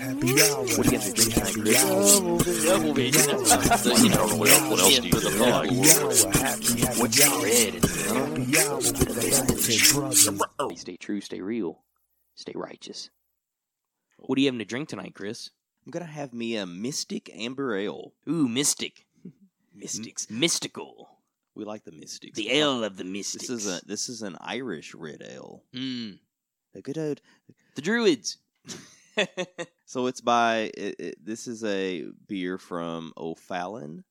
Happy hour. What do you have to drink tonight, Chris? Double vision. That's the, you know, what else, what else do you for the do? fog. Happy hour. What's Happy hour. red? Happy hour with the Hamilton brothers. Stay true, stay real, stay righteous. What do you having to drink tonight, Chris? I'm gonna have me a Mystic Amber Ale. Ooh, mystic. Mystics. Mystical. We like the Mystics. The ale of the mystics. This is a this is an Irish red ale. Mm, A good old. the druids. So it's by it, it, this is a beer from O'Fallon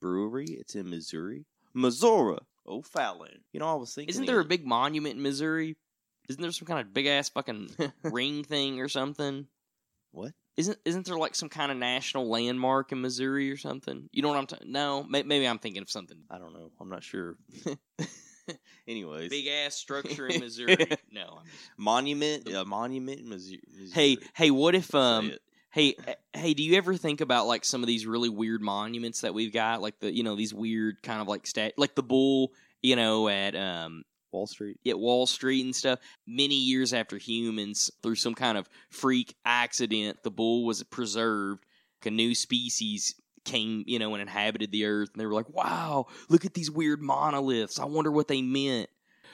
Brewery. It's in Missouri, Missouri. O'Fallon. You know, I was thinking. Isn't there a big monument in Missouri? Isn't there some kind of big ass fucking ring thing or something? what? Isn't isn't there like some kind of national landmark in Missouri or something? You know what I'm talking? No, may- maybe I'm thinking of something. I don't know. I'm not sure. Anyways, Big ass structure in Missouri. no. I'm just... monument. A monument in Missouri. Hey, hey, what if um. Hey, eh, hey, do you ever think about like some of these really weird monuments that we've got, like the you know these weird kind of like stat, like the bull, you know, at um Wall Street. at Wall Street and stuff. Many years after humans, through some kind of freak accident, the bull was preserved. A new species came, you know, and inhabited the earth, and they were like, "Wow, look at these weird monoliths. I wonder what they meant."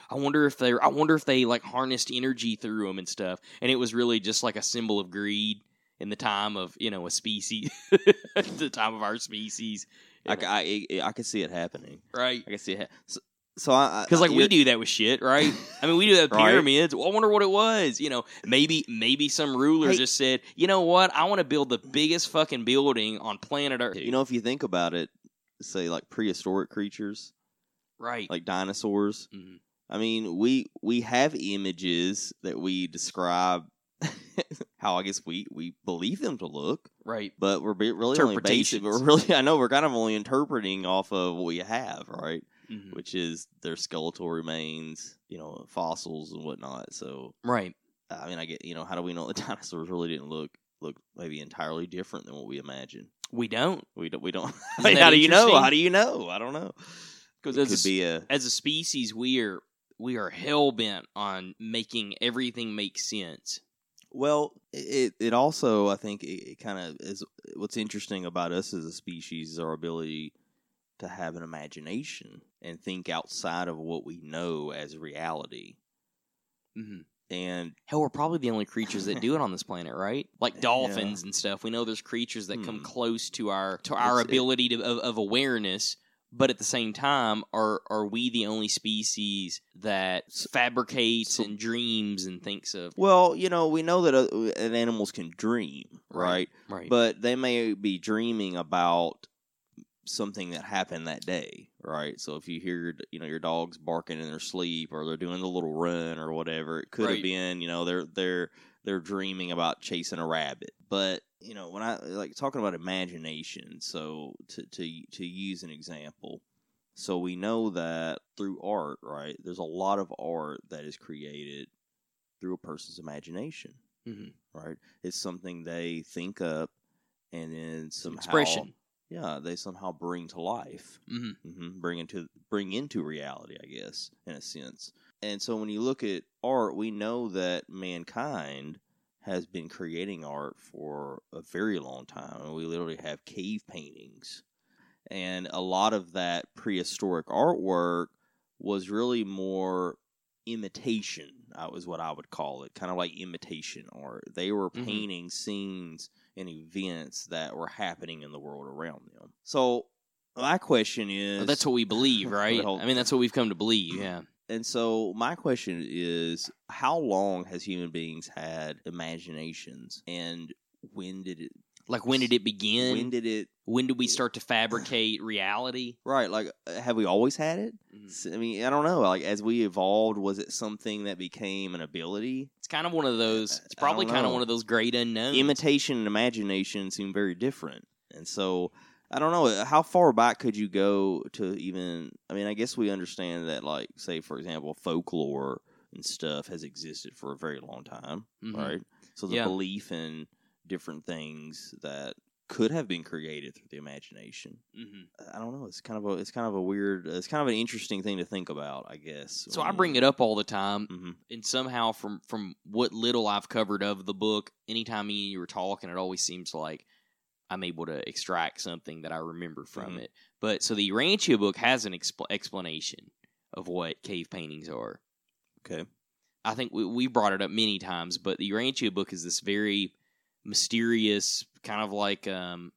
I wonder if they're. I wonder if they like harnessed energy through them and stuff. And it was really just like a symbol of greed in the time of you know a species, the time of our species. I, I, I, I can see it happening. right? I can see it. Ha- so, so I Because like we do that with shit, right? I mean, we do that with Right. pyramids. Well, I wonder what it was. You know, maybe maybe some ruler Hey. just said, you know what? I want to build the biggest fucking building on planet Earth. You know, if you think about it, say like prehistoric creatures, right? like dinosaurs. Mhm. I mean, we we have images that we describe how I guess we we believe them to look, right. but we're really only basic. We're really, I know, we're kind of only interpreting off of what we have, right? Mhm. Which is their skeletal remains, you know, fossils and whatnot. So, Right. I mean, I get, you know, how do we know the dinosaurs really didn't look look maybe entirely different than what we imagine? We don't We don't. We don't. I mean, how do you know? How do you know? I don't know. because as a could be a as a species, we are we are hell bent on making everything make sense. well. It it also I think it, it kind of is what's interesting about us as a species is our ability to have an imagination and think outside of what we know as reality. hmm And Hell, we're probably the only creatures that do it on this planet, right? Like Yeah. dolphins and stuff. We know there's creatures that come Hmm. close to our to our it- ability to, of, of awareness, but at the same time, are are we the only species that fabricates and dreams and thinks of? well, you know, we know that, uh, that animals can dream, right? Right. But they may be dreaming about something that happened that day, right? So if you hear your, you know your dog's barking in their sleep or they're doing the little run or whatever, it could Right. have been you know they're they're they're dreaming about chasing a rabbit. But you know when I like talking about imagination, so to to to use an example, so we know that through art, right? There's a lot of art that is created through a person's imagination Mhm. right? It's something they think up and then somehow expression. Yeah, they somehow bring to life, hmm hmm bring into bring into reality, I guess, in a sense. And so when you look at art, we know that mankind has been creating art for a very long time, and we literally have cave paintings, and a lot of that prehistoric artwork was really more imitation. That was what I would call it, kind of like imitation art. They were Mhm. painting scenes and events that were happening in the world around them. So my question is, that's what we believe, right? Well- I mean, that's what we've come to believe. Yeah. and so my question is, how long has human beings had imaginations, and when did it? Like, when did it begin? When did it? When do we start to fabricate reality? Right, like uh, have we always had it? Mhm. S- I mean, I don't know. Like as we evolved, was it something that became an ability? It's kind of one of those. It's probably kind of one of those great unknowns. Imitation and imagination seem very different, and so I don't know how far back could you go to even. I mean, I guess we understand that, like, say for example, folklore and stuff has existed for a very long time, Mhm. right? So the Yeah. belief in different things that could have been created through the imagination. hmm I don't know. It's kind of a it's kind of a weird. It's kind of an interesting thing to think about. I guess. So I bring it up all the time, hmm and somehow from from what little I've covered of the book, anytime me and you were talking, it always seems like I'm able to extract something that I remember from Mhm. it. But so the Urantia book has an expl- explanation of what cave paintings are. Okay. I think we, we brought it up many times, but the Urantia book is this very mysterious, kind of like um,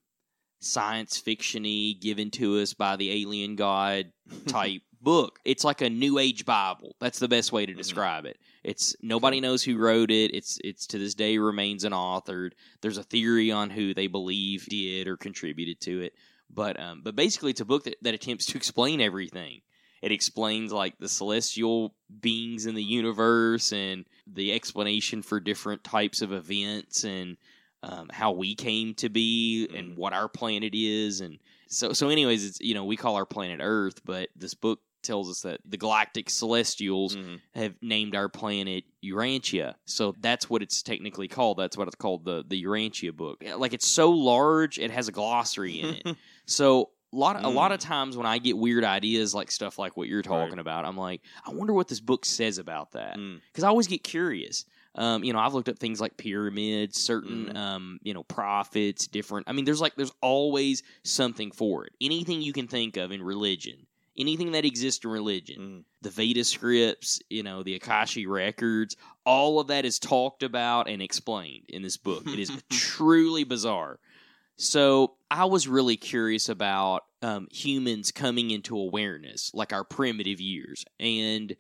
science fictiony, given to us by the alien god type book. It's like a New Age Bible. That's the best way to Mhm. describe it. It's nobody knows who wrote it. It's it's to this day remains unauthored. There's a theory on who they believe did or contributed to it, but um, but basically it's a book that, that attempts to explain everything. It explains like the celestial beings in the universe and the explanation for different types of events and um, how we came to be and Mhm. what our planet is and so so anyways it's you know we call our planet earth but this book tells us that the galactic celestials Mhm. have named our planet Urantia. So that's what it's technically called. That's what it's called the the Urantia book. Like it's so large, it has a glossary in it. so a lot a lot of times when I get weird ideas like stuff like what you're talking Right. about, I'm like, I wonder what this book says about that Mm. because I always get curious. Um, you know, I've looked up things like pyramids, certain Mhm. um, you know, prophets, different. I mean, there's like there's always something for it. Anything you can think of in religion, anything that exists in religion, Mm. the Veda scripts, you know, the Akashic records, all of that is talked about and explained in this book. It is truly bizarre. So I was really curious about um, humans coming into awareness, like our primitive years, and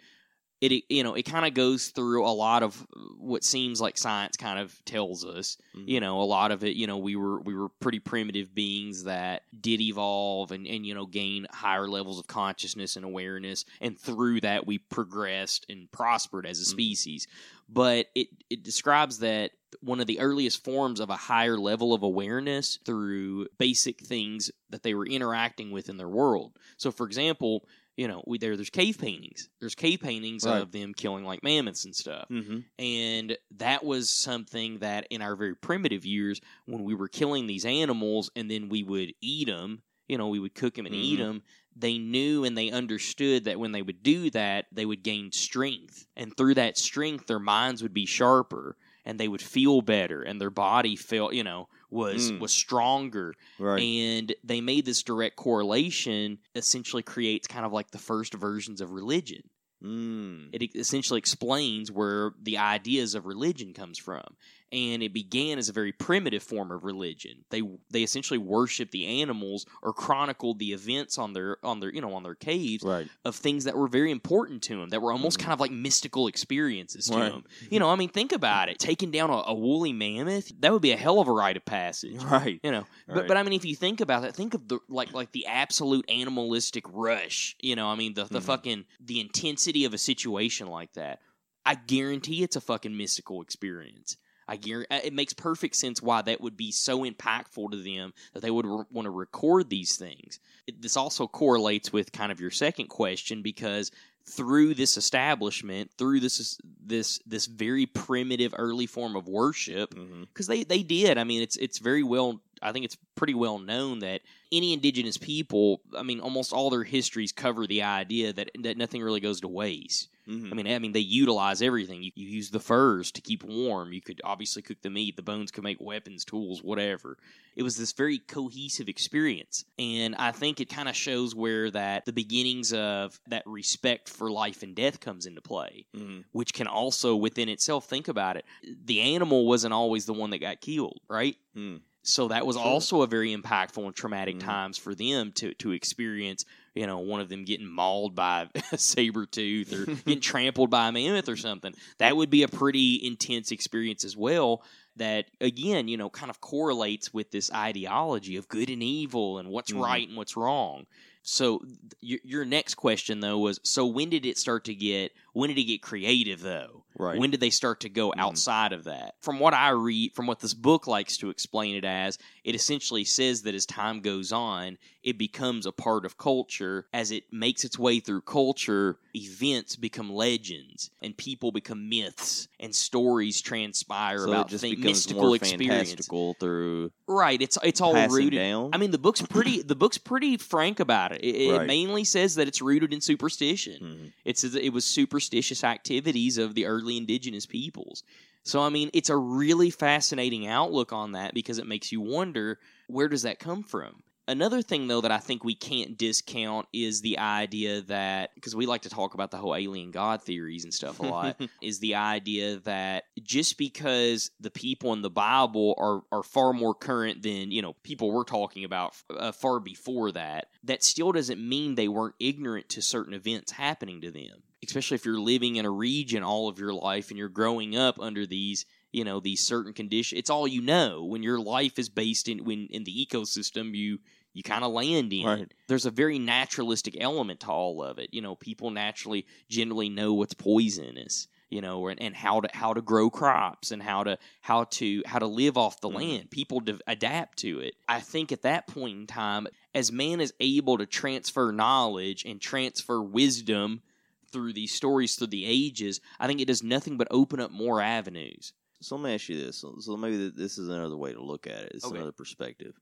it you know it kind of goes through a lot of what seems like science kind of tells us Mhm. you know a lot of it you know we were we were pretty primitive beings that did evolve and and you know gain higher levels of consciousness and awareness and through that we progressed and prospered as a Mhm. species but it it describes that one of the earliest forms of a higher level of awareness through basic things that they were interacting with in their world so for example you know we there there's cave paintings there's cave paintings Right. of them killing like mammoths and stuff Mhm. and that was something that in our very primitive years, when we were killing these animals and then we would eat them, you know, we would cook them and eat Mhm. them, they knew and they understood that when they would do that, they would gain strength. And through that strength, their minds would be sharper and they would feel better and their body felt, you know, was Mm. was stronger Right. and they made this direct correlation essentially creates kind of like the first versions of religion Mm. it essentially explains where the ideas of religion comes from and it began as a very primitive form of religion they they essentially worshiped the animals or chronicled the events on their on their you know on their caves Right. of things that were very important to them that were almost Mhm. kind of like mystical experiences to Right. them you know i mean think about it taking down a, a woolly mammoth that would be a hell of a rite of passage Right. you know but Right. but I mean if you think about that think of the like like the absolute animalistic rush you know I mean the the Mhm. fucking the intensity of a situation like that I guarantee it's a fucking mystical experience I guarantee uh, it makes perfect sense why that would be so impactful to them that they would re- want to record these things it, this also correlates with kind of your second question because through this establishment through this this this very primitive early form of worship mm-hmm. because they they did. I mean, it's it's very well. I think it's pretty well known that any indigenous people, I mean, almost all their histories cover the idea that that nothing really goes to waste. Mhm. I mean, I mean, they utilize everything. You, you use the furs to keep warm. You could obviously cook the meat. The bones could make weapons, tools, whatever. It was this very cohesive experience, and I think it kind of shows where that the beginnings of that respect for life and death comes into play Mhm. which can also within itself think about it the animal wasn't always the one that got killed right Mm. so that was Sure. also a very impactful and traumatic Mhm. times for them to to experience you know one of them getting mauled by a saber tooth or getting trampled by a mammoth or something that would be a pretty intense experience as well that again you know kind of correlates with this ideology of good and evil and what's Mhm. right and what's wrong so your next question though was so when did it start to get When did it get creative though? Right. When did they start to go Mhm. outside of that? From what I read, from what this book likes to explain it as, it essentially says that as time goes on, it becomes a part of culture. As it makes its way through culture, events become legends and people become myths and stories transpire so about it just thing- becomes mystical experience. through Right. It's it's all rooted. down. I mean, the book's pretty. The book's pretty frank about it. It, it mainly says that it's rooted in superstition. Mhm. It says it was superstitious activities of the early indigenous peoples. So I mean, it's a really fascinating outlook on that because it makes you wonder where does that come from. Another thing, though, that I think we can't discount is the idea that, because we like to talk about the whole alien god theories and stuff a lot, is the idea that just because the people in the Bible are, are far more current than, you know, people we're talking about uh, far before that, that still doesn't mean they weren't ignorant to certain events happening to them. Especially if you're living in a region all of your life and you're growing up under these you know these certain conditions it's all you know when your life is based in when in the ecosystem you you kind of land in Right. there's a very naturalistic element to all of it you know people naturally generally know what's poisonous you know and, and how to how to grow crops and how to how to how to live off the Mhm. land people de- adapt to it i think at that point in time as man is able to transfer knowledge and transfer wisdom through these stories through the ages i think it does nothing but open up more avenues So let me ask you this. So, so maybe this is another way to look at it. It's Okay. another perspective.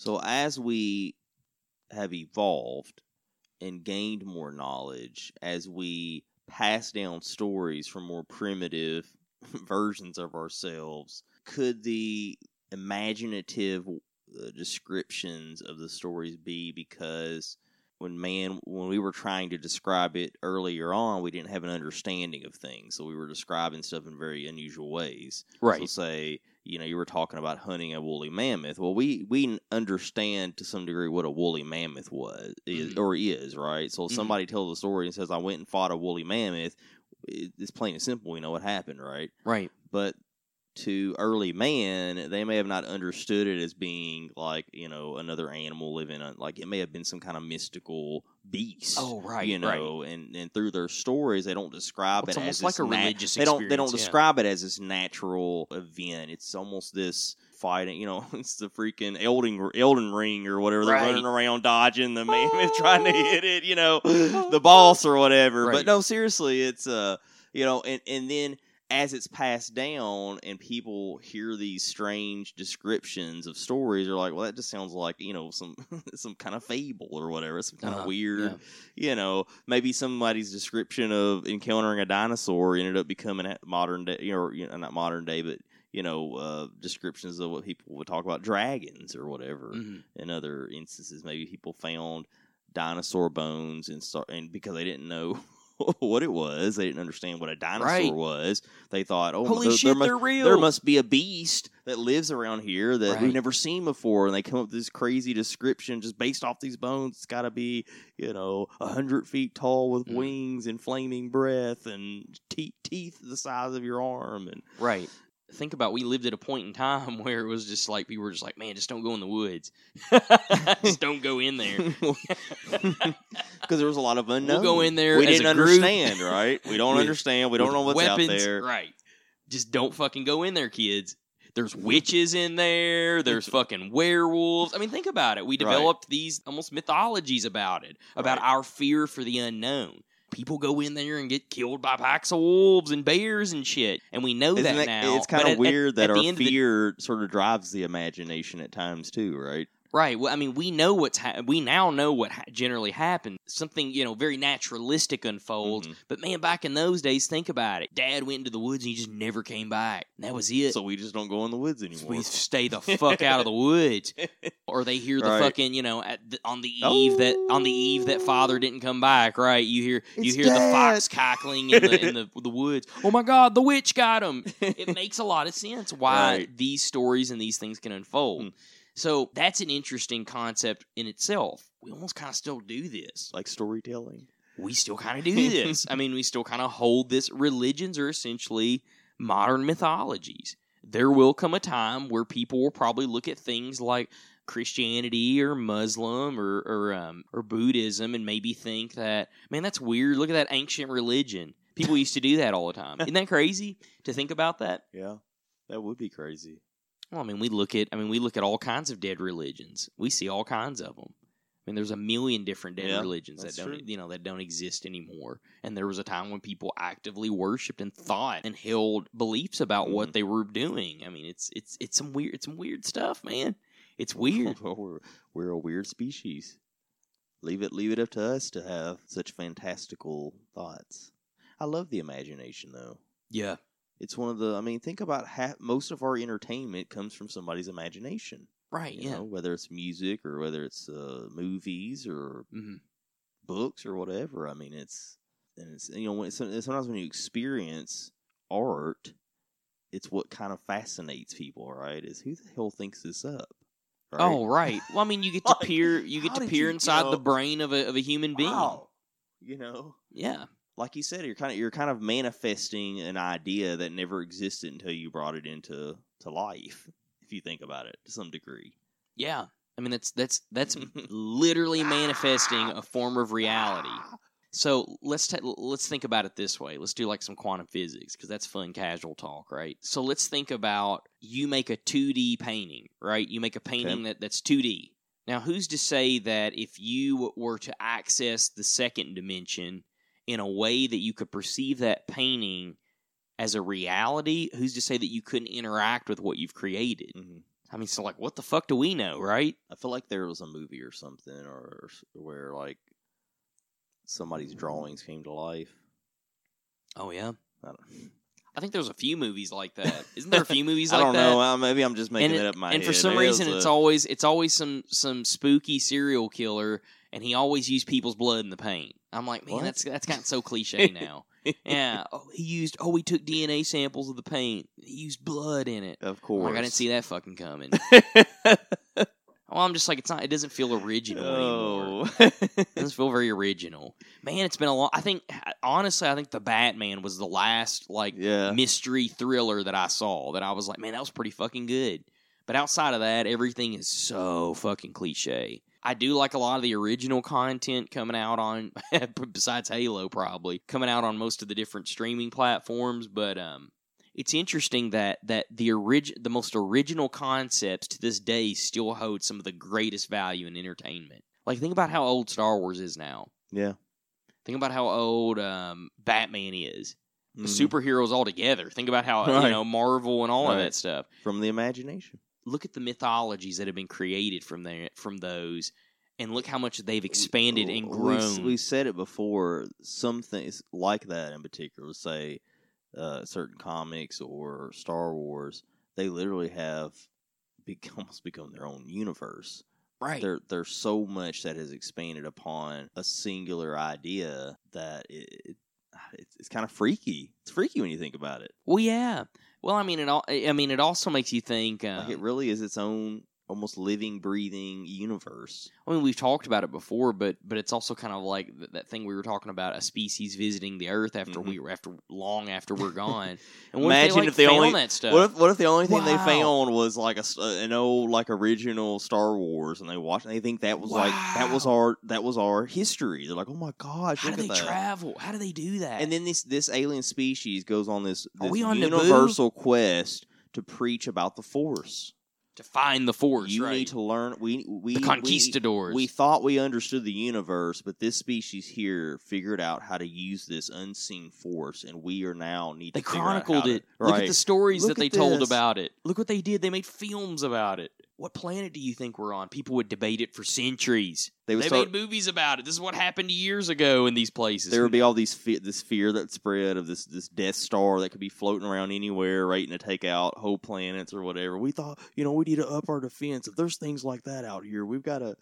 So as we have evolved and gained more knowledge, as we pass down stories from more primitive versions of ourselves, could the imaginative uh, descriptions of the stories be? Because when man when we were trying to describe it earlier on we didn't have an understanding of things. So we were describing stuff in very unusual ways. Right. so say you know you were talking about hunting a woolly mammoth well we we understand to some degree what a woolly mammoth was is, Mhm. or is right so if Mhm. somebody tells a story and says i went and fought a woolly mammoth it- it's plain and simple we know what happened right right but to early man, they may have not understood it as being like you know another animal living on like it may have been some kind of mystical beast. Oh, right, you right. know, and and through their stories, they don't describe It's it almost as like a nat- religious They don't they don't yeah. describe it as this natural event. It's almost this fighting. You know, it's the freaking Elden Elden Ring or whatever. They're running around dodging the mammoth, trying to hit it. You know, the boss or whatever. Right. But no, seriously, it's uh you know, and and then as it's passed down and people hear these strange descriptions of stories, they're like, well, that just sounds like you know some some kind of fable or whatever, some kind Uh-huh, of weird, yeah. you know, maybe somebody's description of encountering a dinosaur ended up becoming a modern day, you know, you know, not modern day, but you know, uh, descriptions of what people would talk about dragons or whatever. Mhm. In other instances, maybe people found dinosaur bones and start, and because they didn't know what it was, they didn't understand what a dinosaur Right. was. They thought, oh, Holy there, shit, there must, they're real. there must be a beast that lives around here that Right. we've never seen before, and they come up with this crazy description just based off these bones. It's got to be, you know, a hundred feet tall with Mm. wings and flaming breath and te- teeth the size of your arm, and Right. Think about we lived at a point in time where it was just like people were just like, man, just don't go in the woods. just don't go in there. because there was a lot of unknown. go in there We didn't understand, right? We don't with- understand. We don't know what's weapons. out there. Right. Just don't fucking go in there, kids. There's witches in there. There's fucking werewolves. I mean, think about it. We Right. developed these almost mythologies about it, about Right. our fear for the unknown. People go in there and get killed by packs of wolves and bears and shit, and we know that that- now. it's kind of weird at, that at our of the fear sort of drives the imagination at times too, right? Right. Well, I mean, we know what's ha- we now know what ha- generally happens. Something you know very naturalistic unfolds. Mhm. But man, back in those days, think about it. Dad went into the woods and he just never came back. And that was it. So we just don't go in the woods anymore. we stay the fuck out of the woods, or they hear the Right. fucking you know at the, on the eve that on the eve that father didn't come back. Right. You hear you It's hear the Dad. fox cackling in the in the, the woods. Oh my god, the witch got him. It makes a lot of sense why Right. these stories and these things can unfold. Hmm. So that's an interesting concept in itself. We almost kind of still do this. like storytelling. We still kind of do this. I mean, we still kind of hold this. Religions are essentially modern mythologies. There will come a time where people will probably look at things like Christianity or Muslim or or um, or Buddhism and maybe think that man, that's weird. Look at that ancient religion. People used to do that all the time. Isn't that crazy to think about that? Yeah, that would be crazy. Well, I mean, we look at I mean, we look at all kinds of dead religions. We see all kinds of them. I mean, there's a million different dead Yeah, religions that don't true. you know that don't exist anymore. And there was a time when people actively worshipped and thought and held beliefs about Mm-hmm. what they were doing. I mean, it's it's it's some weird it's some weird stuff, man. It's weird. We're we're a weird species. Leave it leave it up to us to have such fantastical thoughts. I love the imagination though. yeah. It's one of the. I mean, think about half. Most of our entertainment comes from somebody's imagination. Right. You yeah. know, whether it's music or whether it's uh, movies or hmm books or whatever. I mean, it's and it's you know when, sometimes when you experience art, it's what kind of fascinates people. Right? Is who the hell thinks this up? Right? Oh, right. Well, I mean, you get to Like, peer you get to peer you- inside you the brain of a of a human being. Wow. You know, Yeah. Like you said, you're kind of you're kind of manifesting an idea that never existed until you brought it into to life. If you think about it to some degree. Yeah. I mean, that's that's that's literally manifesting ah! a form of reality. So let's ta- let's think about it this way. Let's do like some quantum physics because that's fun, casual talk, right? So let's think about you make a two D painting, right? You make a painting that, that's two D. Now, who's to say that if you were to access the second dimension in a way that you could perceive that painting as a reality, who's to say that you couldn't interact with what you've created? hmm I mean, so like, what the fuck do we know, right? I feel like there was a movie or something, or where like somebody's drawings came to life. Oh yeah, I don't, I think there's a few movies like that. Isn't there a few movies like that? I don't that? know. uh, Maybe I'm just making and it up my and head. for some Maybe reason, it's a- always it's always some some spooky serial killer, and he always used people's blood in the paint. I'm like, man, What? that's that's gotten so cliche now. yeah. Oh, he used. Oh, he took DNA samples of the paint. He used blood in it. Of course. like, I didn't see that fucking coming. well, I'm just like, it's not. It doesn't feel original anymore. Oh. It doesn't feel very original. Man, it's been a long. I think honestly, I think the Batman was the last like yeah. mystery thriller that I saw that I was like, man, that was pretty fucking good. But outside of that, everything is so fucking cliche. I do like a lot of the original content coming out on, besides Halo, probably coming out on most of the different streaming platforms. But um, it's interesting that that the orig- the most original concepts to this day still hold some of the greatest value in entertainment. Like think about how old Star Wars is now. Yeah. Think about how old um, Batman is Mhm. superheroes altogether. Think about how you know Marvel and all of that stuff. from the imagination. Look at the mythologies that have been created from there from those, and look how much they've expanded and grown. We, said it before. Some things like that in particular, say uh, certain comics or Star Wars, they literally have be- almost become their own universe. right. There, there's so much that has expanded upon a singular idea that it, it it's, it's kind of freaky. It's freaky when you think about it. Well, yeah. Well, I mean, it all. I mean, it also makes you think. Um, Like it really is its own almost living, breathing universe. I mean, we've talked about it before, but but it's also kind of like th- that thing we were talking about: a species visiting the Earth after Mhm. we were after long after we're gone. And what Imagine if they, like, if they found only- that stuff. What if what if the only thing they found was like a s- an old like original Star Wars, and they watched and they think that was like that was our that was our history. They're like, oh my gosh, How look do at they that. travel? How do they do that? And then this this alien species goes on this, Are this we on Naboo? universal quest to preach about the Force. To find the force, you right? need to learn. We we the conquistadors. We thought we understood the universe, but this species here figured out how to use this unseen force, and we are now need they to figure out how chronicled to- it. Look at the stories Look that they at told about it. Look what they did. They made films about it. What planet do you think we're on? People would debate it for centuries. They They, start- made movies about it. This is what happened years ago in these places. there would be all these fe- this fear that spread of this this Death Star that could be floating around anywhere, waiting to take out whole planets or whatever. We thought, you know, we need to up our defense. If there's things like that out here, we've got to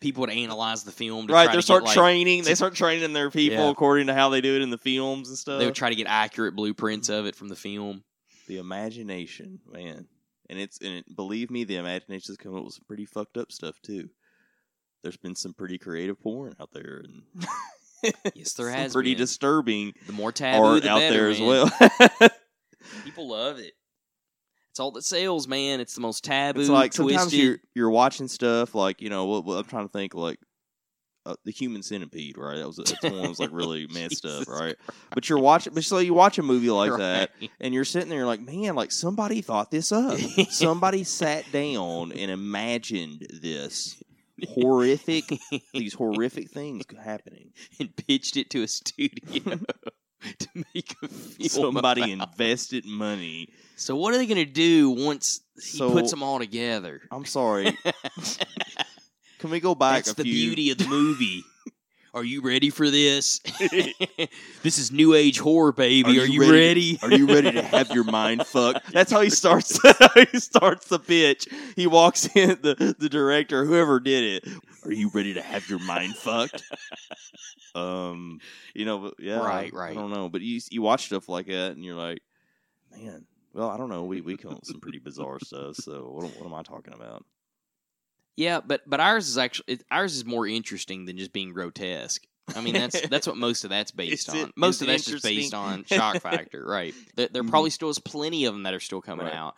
People would analyze the film. To right. try They start get, like, training. They start training their people Yeah. according to how they do it in the films and stuff. They would try to get accurate blueprints of it from the film. the imagination, man, and it's and it, believe me, the imagination's come up with some pretty fucked up stuff too. There's been some pretty creative porn out there, and Yes, there has pretty been. disturbing The more taboo, art the out better, there as man. well. People love it. It's all that sells, man. It's the most taboo. it's like sometimes you're you're watching stuff like you know what I'm trying to think like uh, the Human Centipede, right? That was that's one that was like really messed up, right? But you're watching, but so you watch a movie like that, and you're sitting there, like, man, like somebody thought this up. somebody sat down and imagined this horrific, these horrific things happening. and pitched it to a studio to make a film. Somebody about. invested money. So what are they going to do once he So- puts them all together? I'm sorry. Can we go back That's the few? beauty of the movie. Are you ready for this? this is new age horror, baby. Are, you, ready? Are you ready to have your mind fucked? That's how he starts. How he starts the pitch. He walks in, the the director, whoever did it. Are you ready to have your mind fucked? Um, you know, but yeah, Right, right. I don't know, but you you watch stuff like that, and you're like, man. Well, I don't know. We we come up with some pretty bizarre stuff. So what, what am I talking about? Yeah, but but ours is actually it, ours is more interesting than just being grotesque. I mean, that's that's what most of that's based Is on. most of that's just based on shock factor, right? There, there Mhm. probably still is plenty of them that are still coming Right. out.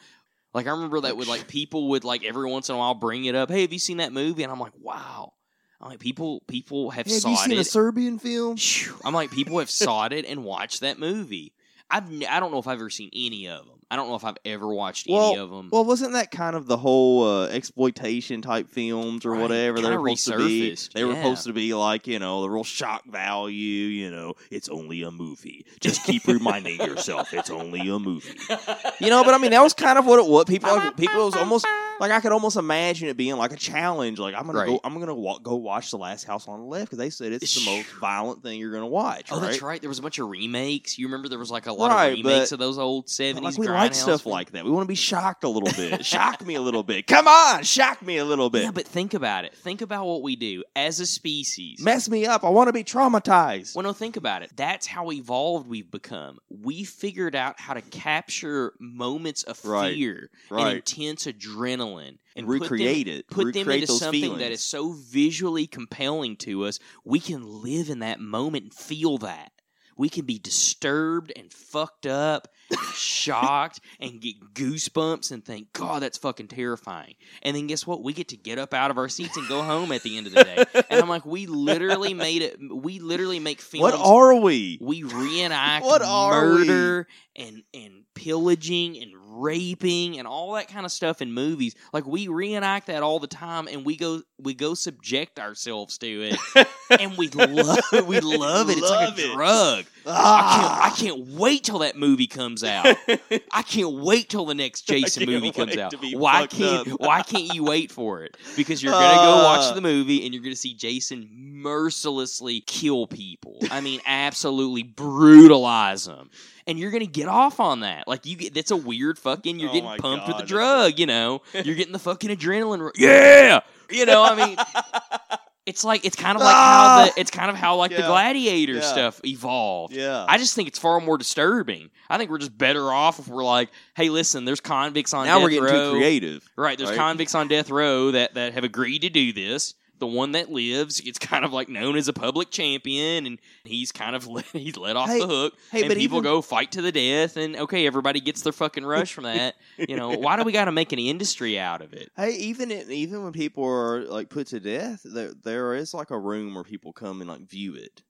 Like I remember that with like people would like every once in a while bring it up. Hey, have you seen that movie? And I'm like, wow. I'm like people people have Hey, have saw you seen it. a Serbian film? I'm like, people have sought it and watched that movie. I've I don't know if I've ever seen any of them. I don't know if I've ever watched any of them. Well, wasn't that kind of the whole uh, exploitation type films or Right. whatever they were supposed to be? They were supposed to be like you know the real shock value. You know, it's only a movie. Just keep reminding yourself it's only a movie. You know, but I mean that was kind of what it was. People, people it was almost like I could almost imagine it being like a challenge. Like I'm gonna go, I'm gonna wa- go watch the Last House on the Left because they said it's the most violent thing you're gonna watch. oh, right? that's right. There was a bunch of remakes. You remember there was like a lot Right, of remakes but- of those old seventies. Like we like stuff like that. We want to be shocked a little bit. shock me a little bit. Come on, shock me a little bit. Yeah, but think about it. Think about what we do as a species. Mess me up. I want to be traumatized. Well, no, think about it. That's how evolved we've become. We figured out how to capture moments of Right, fear and intense adrenaline And put them- recreate it. put them into something feelings. that is so visually compelling to us, we can live in that moment and feel that. We can be disturbed and fucked up, and shocked, and get goosebumps and think, God, that's fucking terrifying. And then guess what? We get to get up out of our seats and go home at the end of the day. And I'm like, we literally made it. We literally make films. What are we? we reenact What are we? murder and and pillaging and raping and all that kind of stuff in movies. Like we reenact that all the time, and we go we go subject ourselves to it, and we love we love it. It's like a it. drug. I Ah. can't I can't wait till that movie comes out. I can't wait till the next Jason movie comes out. Why can't. Why can't you wait for it? Because you're gonna go watch Uh. the movie and you're gonna see Jason mercilessly kill people. I mean, absolutely brutalize them. And you're gonna get off on that. Like you get that's a weird fucking. You're Oh getting pumped with God, the that's drug. You know, you're getting the fucking adrenaline. Yeah, you know. I mean, it's like it's kind of like how the it's kind of how like the gladiator Yeah. stuff evolved. yeah. I just think it's far more disturbing. I think we're just better off if we're like, hey, listen, there's convicts on now death we're getting row. too creative. Right, there's right? convicts on death row that that have agreed to do this. The one that lives gets kind of like known as a public champion, and he's kind of let, he's let off Hey- the hook. hey, and but people even- go fight to the death, and okay, everybody gets their fucking rush from that. you know, why do we got to make an industry out of it? Hey, even it, even when people are like put to death, there there is like a room where people come and like view it.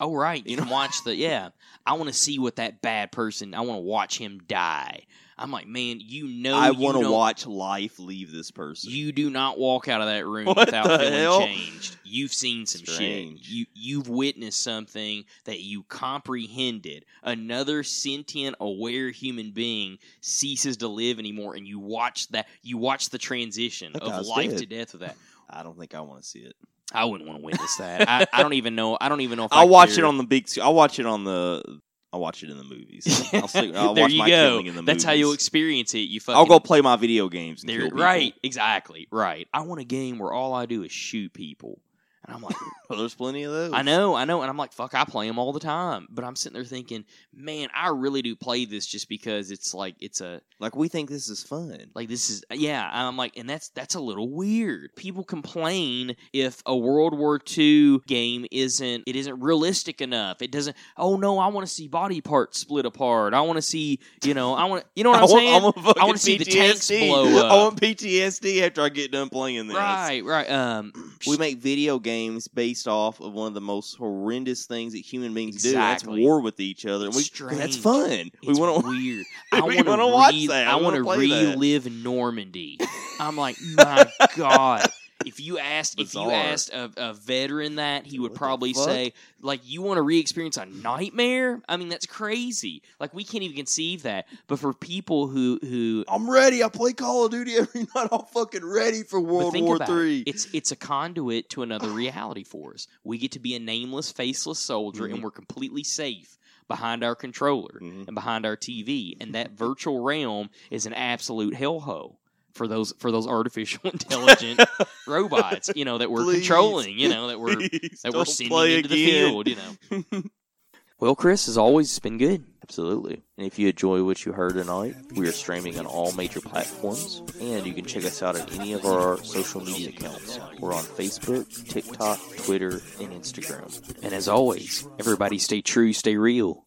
Oh, right, you can watch the yeah. I want to see what that bad person. I want to watch him die. I'm like, man, you know, I want to watch life leave this person. You do not walk out of that room What without feeling hell? changed. You've seen some Strange. shit. You you've witnessed something that you comprehended. Another sentient, aware human being ceases to live anymore, and you watch that. You watch the transition of life dead. to death of that. I don't think I want to see it. I wouldn't want to witness that. I, I don't even know. I don't even know if I I'll watch it on the big. I'll watch it on the. I'll watch it in the movies. I'll, stick, I'll there watch you my go. killing in the That's how movies. you experience it. You fucking I'll go play my video games. And There, right, exactly, right. I want a game where all I do is shoot people, and I'm like, Well, there's plenty of those. I know, I know, and I'm like, fuck, I play them all the time. But I'm sitting there thinking, man, I really do play this just because it's like it's a Like we think this is fun. like this is yeah. I'm like, and that's that's a little weird. People complain if a World War II game isn't it isn't realistic enough. It doesn't. Oh no, I want to see body parts split apart. I want to see you know I want you know what I'm I want, saying. I want, I wanna see the tanks blow up. I want PTSD after I get done playing this. Right, right. Um, We make video games based off of one of the most horrendous things that human beings do. That's war with each other. And we, Strange. that's fun. It's we want to. weird. we I want to watch that. I want to play that. relive Normandy. I'm like, my God. If you asked, if you asked a, a veteran that, he would What probably say, like, you want to re-experience a nightmare? I mean, that's crazy. Like, we can't even conceive that. But for people who who I'm ready. I play Call of Duty every night. I'm fucking ready for World War Three. it. It's it's a conduit to another reality for us. We get to be a nameless, faceless soldier, Mhm. and we're completely safe behind our controller Mhm. and behind our TV. And that virtual realm is an absolute hellhole for those for those artificial intelligent robots. You know that we're Please. controlling. You know that we're that we're sending play into the field. You know. well, Chris, as always, it's been good. Absolutely. And if you enjoy what you heard tonight, we are streaming on all major platforms, and you can check us out on any of our social media accounts. We're on Facebook, TikTok, Twitter, and Instagram. And as always, everybody stay true, stay real,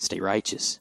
stay righteous.